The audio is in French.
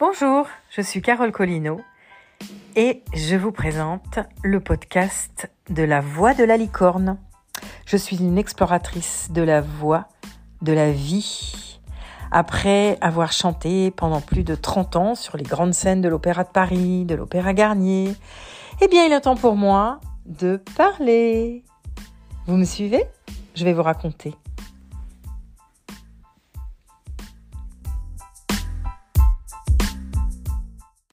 Bonjour, je suis Carole Collineau et je vous présente le podcast de la voix de la licorne. Je suis une exploratrice de la voix, de la vie. Après avoir chanté pendant plus de 30 ans sur les grandes scènes de l'Opéra de Paris, de l'Opéra Garnier, eh bien il est temps pour moi de parler. Vous me suivez? Je vais vous raconter